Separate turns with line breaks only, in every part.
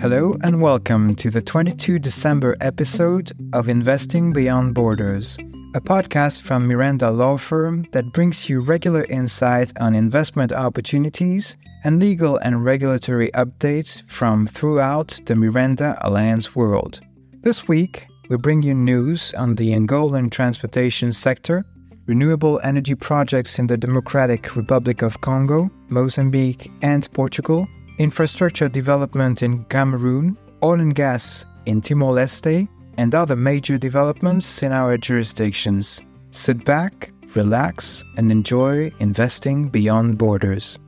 Hello and welcome to the 22 December episode of Investing Beyond Borders, a podcast from Miranda Law Firm that brings you regular insight on investment opportunities and legal and regulatory updates from throughout the Miranda Alliance world. This week, we bring you news on the Angolan transportation sector, renewable energy projects in the Democratic Republic of Congo, Mozambique, and Portugal infrastructure development in Cameroon, oil and gas in Timor Leste, and other major developments in our jurisdictions. Sit back, relax, and enjoy investing beyond borders.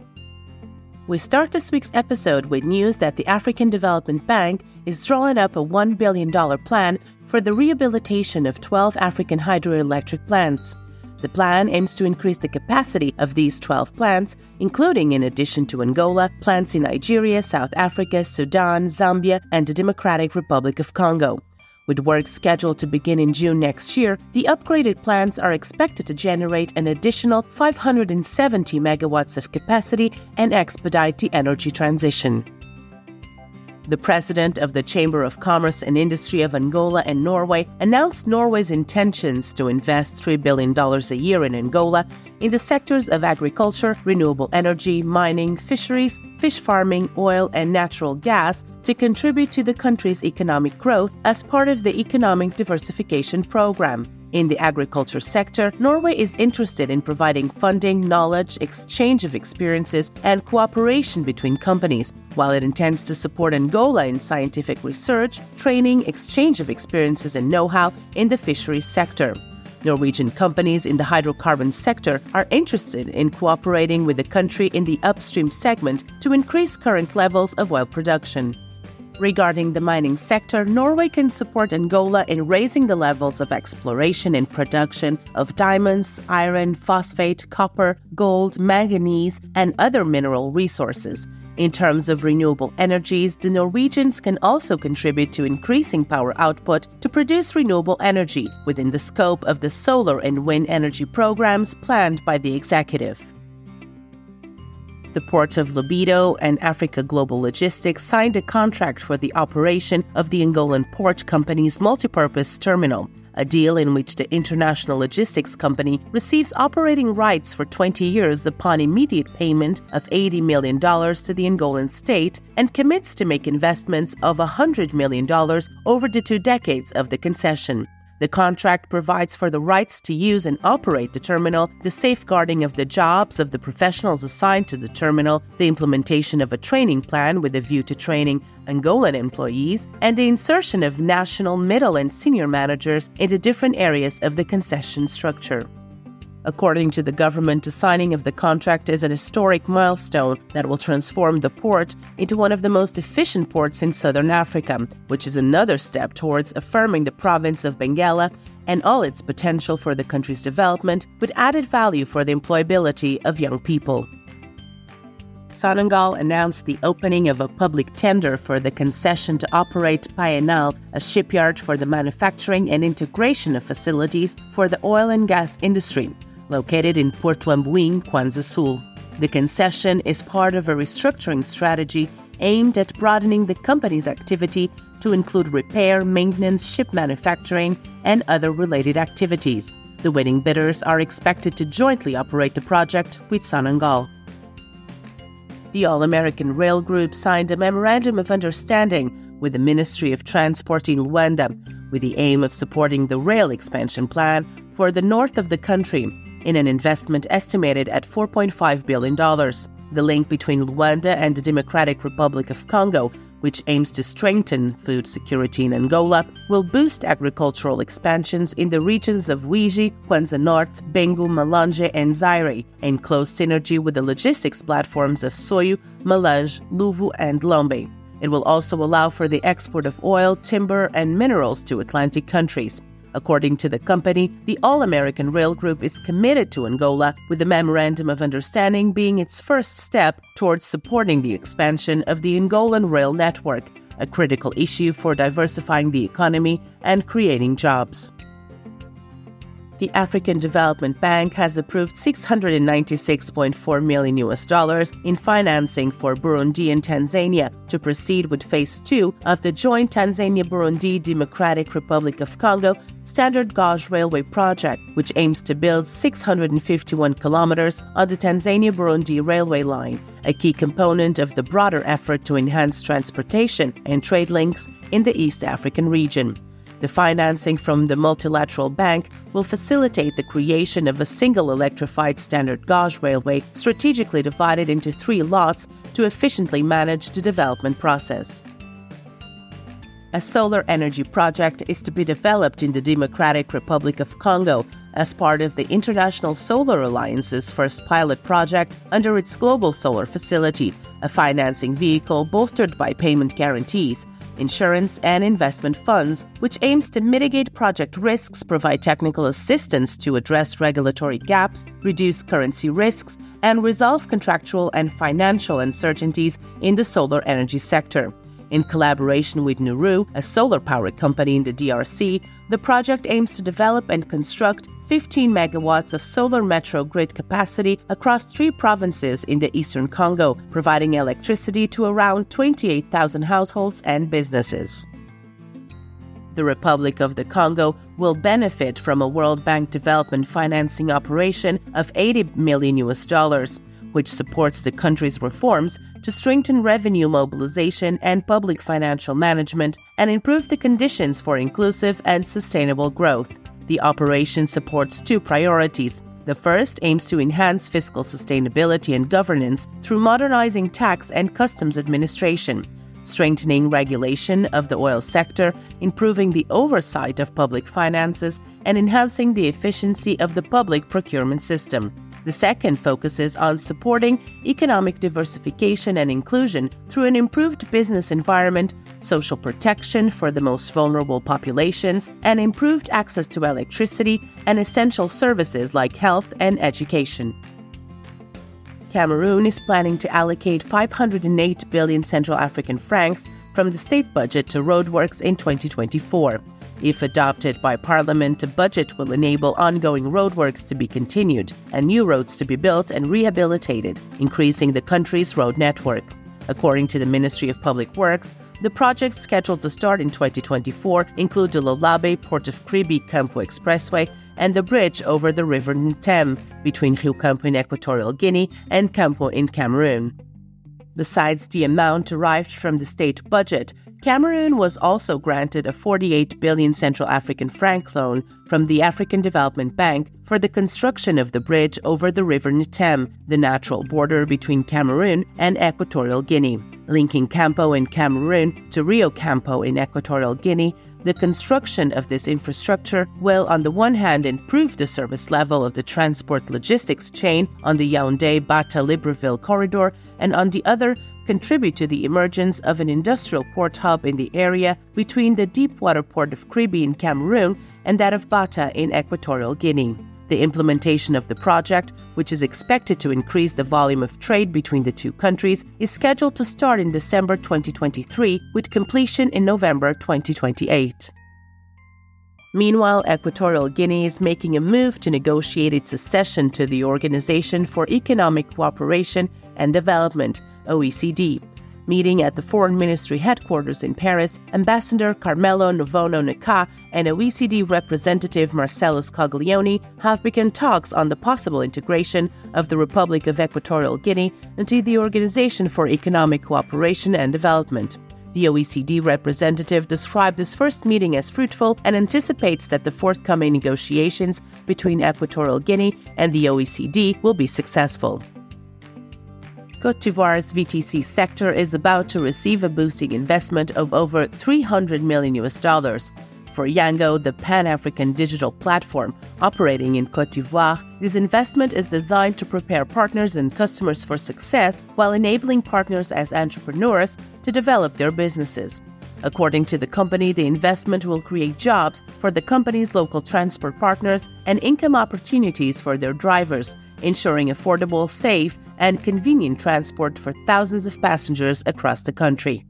We start this week's episode with news that the African Development Bank is drawing up a $1 billion plan for the rehabilitation of 12 African hydroelectric plants. The plan aims to increase the capacity of these 12 plants, including, in addition to Angola, plants in Nigeria, South Africa, Sudan, Zambia, and the Democratic Republic of Congo. With work scheduled to begin in June next year, the upgraded plants are expected to generate an additional 570 megawatts of capacity and expedite the energy transition. The president of the Chamber of Commerce and Industry of Angola and Norway announced Norway's intentions to invest $3 billion a year in Angola in the sectors of agriculture, renewable energy, mining, fisheries, fish farming, oil, and natural gas to contribute to the country's economic growth as part of the Economic Diversification Program. In the agriculture sector, Norway is interested in providing funding, knowledge, exchange of experiences, and cooperation between companies, while it intends to support Angola in scientific research, training, exchange of experiences, and know how in the fisheries sector. Norwegian companies in the hydrocarbon sector are interested in cooperating with the country in the upstream segment to increase current levels of oil production. Regarding the mining sector, Norway can support Angola in raising the levels of exploration and production of diamonds, iron, phosphate, copper, gold, manganese, and other mineral resources. In terms of renewable energies, the Norwegians can also contribute to increasing power output to produce renewable energy within the scope of the solar and wind energy programs planned by the executive the Port of Lobito and Africa Global Logistics signed a contract for the operation of the Angolan Port Company's multipurpose terminal, a deal in which the International Logistics Company receives operating rights for 20 years upon immediate payment of $80 million to the Angolan state and commits to make investments of $100 million over the two decades of the concession. The contract provides for the rights to use and operate the terminal, the safeguarding of the jobs of the professionals assigned to the terminal, the implementation of a training plan with a view to training Angolan employees, and the insertion of national, middle, and senior managers into different areas of the concession structure. According to the government, the signing of the contract is an historic milestone that will transform the port into one of the most efficient ports in southern Africa, which is another step towards affirming the province of Benguela and all its potential for the country's development with added value for the employability of young people. Sonangol announced the opening of a public tender for the concession to operate Paenal, a shipyard for the manufacturing and integration of facilities for the oil and gas industry located in Porto Amboim, Kwanza Sul. The concession is part of a restructuring strategy aimed at broadening the company's activity to include repair, maintenance, ship manufacturing, and other related activities. The winning bidders are expected to jointly operate the project with Sonangol. The All American Rail Group signed a memorandum of understanding with the Ministry of Transport in Luanda with the aim of supporting the rail expansion plan for the north of the country in an investment estimated at $4.5 billion. The link between Luanda and the Democratic Republic of Congo, which aims to strengthen food security in Angola, will boost agricultural expansions in the regions of Uíge, Kwanza North, Bengo, Malanje, and Zaire, in close synergy with the logistics platforms of Soyo, Malange, Luvu, and Lombe. It will also allow for the export of oil, timber, and minerals to Atlantic countries. According to the company, the All American Rail Group is committed to Angola, with the Memorandum of Understanding being its first step towards supporting the expansion of the Angolan rail network, a critical issue for diversifying the economy and creating jobs. The African Development Bank has approved 696.4 million US dollars in financing for Burundi and Tanzania to proceed with phase 2 of the joint Tanzania-Burundi Democratic Republic of Congo standard gauge railway project, which aims to build 651 kilometers on the Tanzania-Burundi railway line, a key component of the broader effort to enhance transportation and trade links in the East African region. The financing from the multilateral bank will facilitate the creation of a single electrified standard gauge railway strategically divided into three lots to efficiently manage the development process. A solar energy project is to be developed in the Democratic Republic of Congo as part of the International Solar Alliance's first pilot project under its Global Solar Facility, a financing vehicle bolstered by payment guarantees insurance, and investment funds, which aims to mitigate project risks, provide technical assistance to address regulatory gaps, reduce currency risks, and resolve contractual and financial uncertainties in the solar energy sector. In collaboration with Nuru, a solar power company in the DRC, the project aims to develop and construct 15 megawatts of solar metro grid capacity across three provinces in the eastern Congo, providing electricity to around 28,000 households and businesses. The Republic of the Congo will benefit from a World Bank development financing operation of 80 million US dollars, which supports the country's reforms to strengthen revenue mobilization and public financial management and improve the conditions for inclusive and sustainable growth. The operation supports two priorities. The first aims to enhance fiscal sustainability and governance through modernizing tax and customs administration, strengthening regulation of the oil sector, improving the oversight of public finances, and enhancing the efficiency of the public procurement system. The second focuses on supporting economic diversification and inclusion through an improved business environment, social protection for the most vulnerable populations, and improved access to electricity and essential services like health and education. Cameroon is planning to allocate 508 billion Central African francs from the state budget to roadworks in 2024. If adopted by Parliament, the budget will enable ongoing roadworks to be continued and new roads to be built and rehabilitated, increasing the country's road network. According to the Ministry of Public Works, the projects scheduled to start in 2024 include the Lolabe Port of Kribi Campo Expressway and the bridge over the River Ntem between Rio Campo in Equatorial Guinea and Campo in Cameroon. Besides the amount derived from the state budget, Cameroon was also granted a 48 billion Central African franc loan from the African Development Bank for the construction of the bridge over the River Ntem, the natural border between Cameroon and Equatorial Guinea. Linking Campo in Cameroon to Rio Campo in Equatorial Guinea, the construction of this infrastructure will, on the one hand, improve the service level of the transport logistics chain on the Yaoundé Bata Libreville corridor, and on the other, contribute to the emergence of an industrial port hub in the area between the deepwater port of Kribi in Cameroon and that of Bata in Equatorial Guinea. The implementation of the project, which is expected to increase the volume of trade between the two countries, is scheduled to start in December 2023 with completion in November 2028. Meanwhile, Equatorial Guinea is making a move to negotiate its accession to the Organization for Economic Cooperation and Development, OECD. Meeting at the Foreign Ministry headquarters in Paris, Ambassador Carmelo Novono Nica and OECD representative Marcellus Coglioni have begun talks on the possible integration of the Republic of Equatorial Guinea into the Organization for Economic Cooperation and Development. The OECD representative described this first meeting as fruitful and anticipates that the forthcoming negotiations between Equatorial Guinea and the OECD will be successful. Cote d'Ivoire's VTC sector is about to receive a boosting investment of over 300 million US dollars. For Yango, the Pan African digital platform operating in Cote d'Ivoire, this investment is designed to prepare partners and customers for success while enabling partners as entrepreneurs to develop their businesses. According to the company, the investment will create jobs for the company's local transport partners and income opportunities for their drivers, ensuring affordable, safe, and convenient transport for thousands of passengers across the country.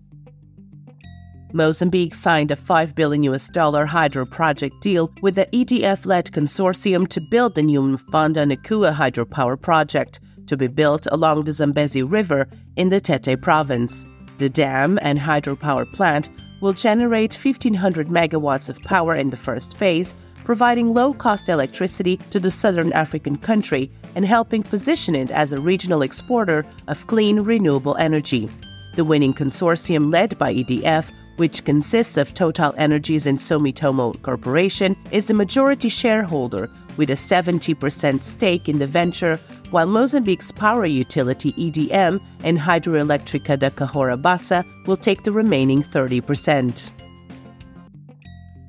Mozambique signed a 5 billion US dollar hydro project deal with the EDF-led consortium to build the new Mphanda Nkuwa hydropower project to be built along the Zambezi River in the Tete province. The dam and hydropower plant will generate 1500 megawatts of power in the first phase, providing low-cost electricity to the southern African country and helping position it as a regional exporter of clean renewable energy. The winning consortium led by EDF which consists of Total Energies and Sumitomo Corporation, is the majority shareholder with a 70% stake in the venture, while Mozambique's power utility EDM and Hydroelectrica da Cahora Bassa will take the remaining 30%.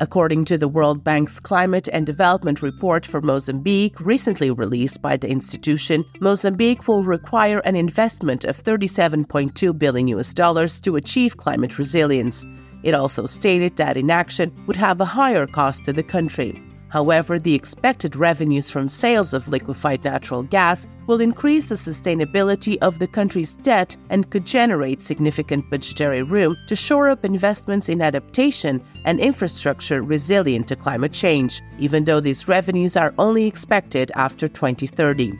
According to the World Bank's Climate and Development Report for Mozambique, recently released by the institution, Mozambique will require an investment of 37.2 billion US dollars to achieve climate resilience. It also stated that inaction would have a higher cost to the country. However, the expected revenues from sales of liquefied natural gas will increase the sustainability of the country's debt and could generate significant budgetary room to shore up investments in adaptation and infrastructure resilient to climate change, even though these revenues are only expected after 2030.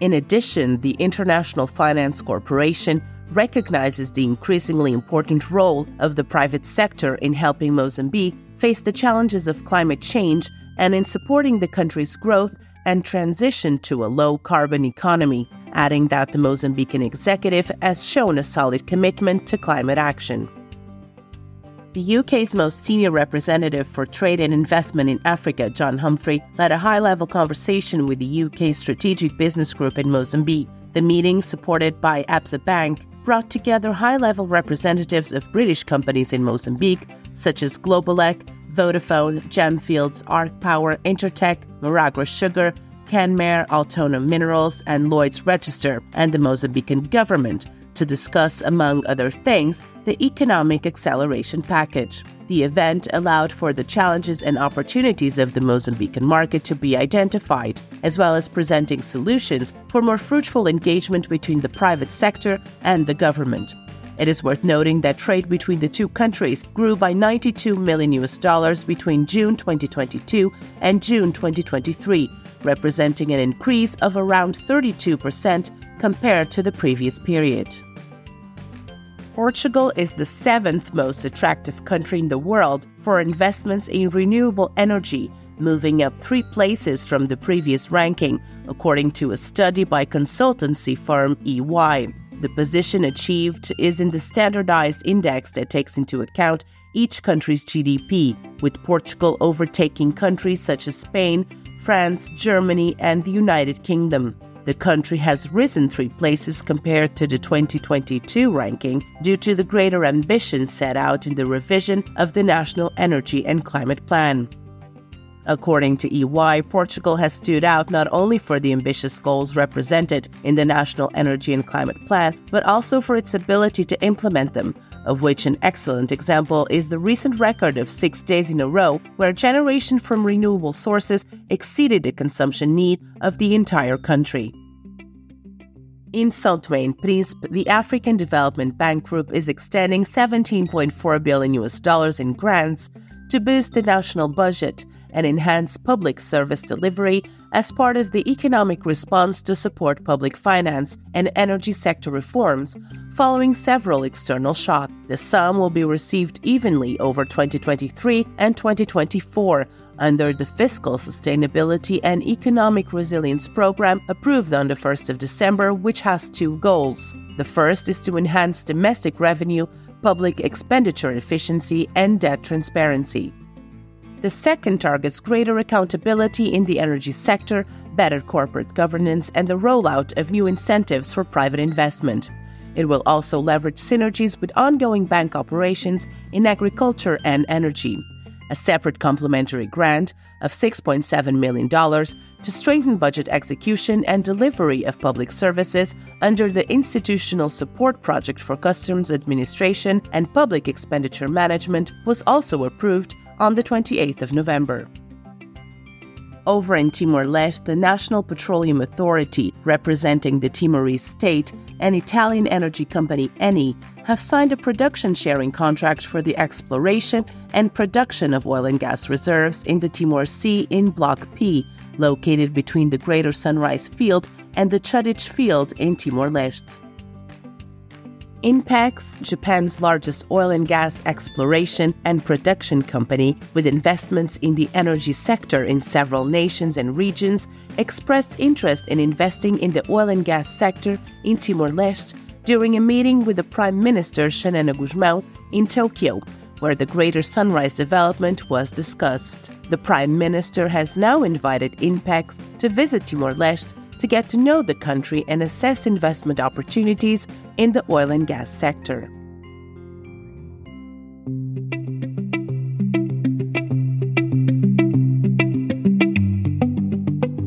In addition, the International Finance Corporation recognizes the increasingly important role of the private sector in helping Mozambique face the challenges of climate change and in supporting the country's growth and transition to a low carbon economy, adding that the Mozambican executive has shown a solid commitment to climate action. The UK's most senior representative for trade and investment in Africa, John Humphrey, led a high level conversation with the UK Strategic Business Group in Mozambique. The meeting, supported by Absa Bank, brought together high level representatives of British companies in Mozambique, such as Globeleq, Vodafone, Gemfields, Arc Power, Intertek, Maragra Sugar, Kenmare, Altona Minerals, and Lloyd's Register, and the Mozambican government to discuss, among other things, the Economic Acceleration Package. The event allowed for the challenges and opportunities of the Mozambican market to be identified, as well as presenting solutions for more fruitful engagement between the private sector and the government. It is worth noting that trade between the two countries grew by 92 million US dollars between June 2022 and June 2023, representing an increase of around 32% compared to the previous period. Portugal is the seventh most attractive country in the world for investments in renewable energy, moving up three places from the previous ranking, according to a study by consultancy firm EY. The position achieved is in the standardized index that takes into account each country's GDP, with Portugal overtaking countries such as Spain, France, Germany, and the United Kingdom. The country has risen three places compared to the 2022 ranking due to the greater ambition set out in the revision of the National Energy and Climate Plan. According to EY, Portugal has stood out not only for the ambitious goals represented in the National Energy and Climate Plan, but also for its ability to implement them, of which an excellent example is the recent record of six days in a row where generation from renewable sources exceeded the consumption need of the entire country. In São Tomé Príncipe, the African Development Bank Group is extending 17.4 billion US dollars in grants to boost the national budget and enhance public service delivery as part of the economic response to support public finance and energy sector reforms following several external shocks. The sum will be received evenly over 2023 and 2024 under the Fiscal Sustainability and Economic Resilience Program approved on the 1st of December, which has two goals. The first is to enhance domestic revenue public expenditure efficiency, and debt transparency. The second targets greater accountability in the energy sector, better corporate governance, and the rollout of new incentives for private investment. It will also leverage synergies with ongoing bank operations in agriculture and energy a separate complementary grant of $6.7 million to strengthen budget execution and delivery of public services under the Institutional Support Project for Customs Administration and Public Expenditure Management was also approved on the 28th of November. Over in Timor Leste, the National Petroleum Authority, representing the Timorese state, and Italian energy company Eni have signed a production sharing contract for the exploration and production of oil and gas reserves in the Timor Sea in Block P, located between the Greater Sunrise Field and the Chuditch Field in Timor Leste. Inpex, Japan's largest oil and gas exploration and production company with investments in the energy sector in several nations and regions, expressed interest in investing in the oil and gas sector in Timor Leste during a meeting with the Prime Minister Xanana Gusmão in Tokyo, where the Greater Sunrise development was discussed. The Prime Minister has now invited Inpex to visit Timor Leste to get to know the country and assess investment opportunities in the oil and gas sector.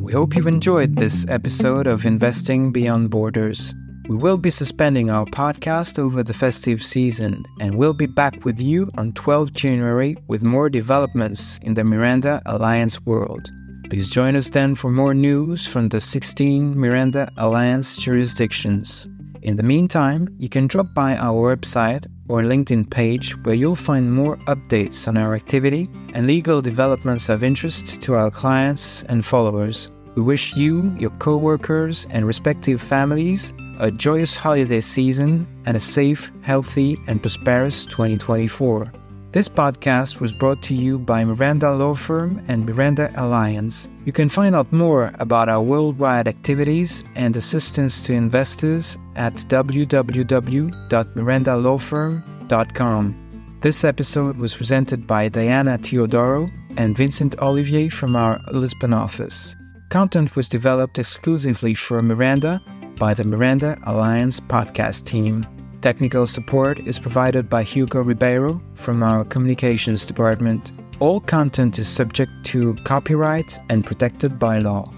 We hope you've enjoyed this episode of Investing Beyond Borders. We will be suspending our podcast over the festive season and we'll be back with you on 12 January with more developments in the Miranda Alliance world. Please join us then for more news from the 16 Miranda Alliance jurisdictions. In the meantime, you can drop by our website or LinkedIn page where you'll find more updates on our activity and legal developments of interest to our clients and followers. We wish you, your co-workers, and respective families a joyous holiday season and a safe, healthy, and prosperous 2024. This podcast was brought to you by Miranda Law Firm and Miranda Alliance. You can find out more about our worldwide activities and assistance to investors at www.mirandalawfirm.com. This episode was presented by Diana Teodoro and Vincent Olivier from our Lisbon office. Content was developed exclusively for Miranda by the Miranda Alliance podcast team. Technical support is provided by Hugo Ribeiro from our communications department. All content is subject to copyright and protected by law.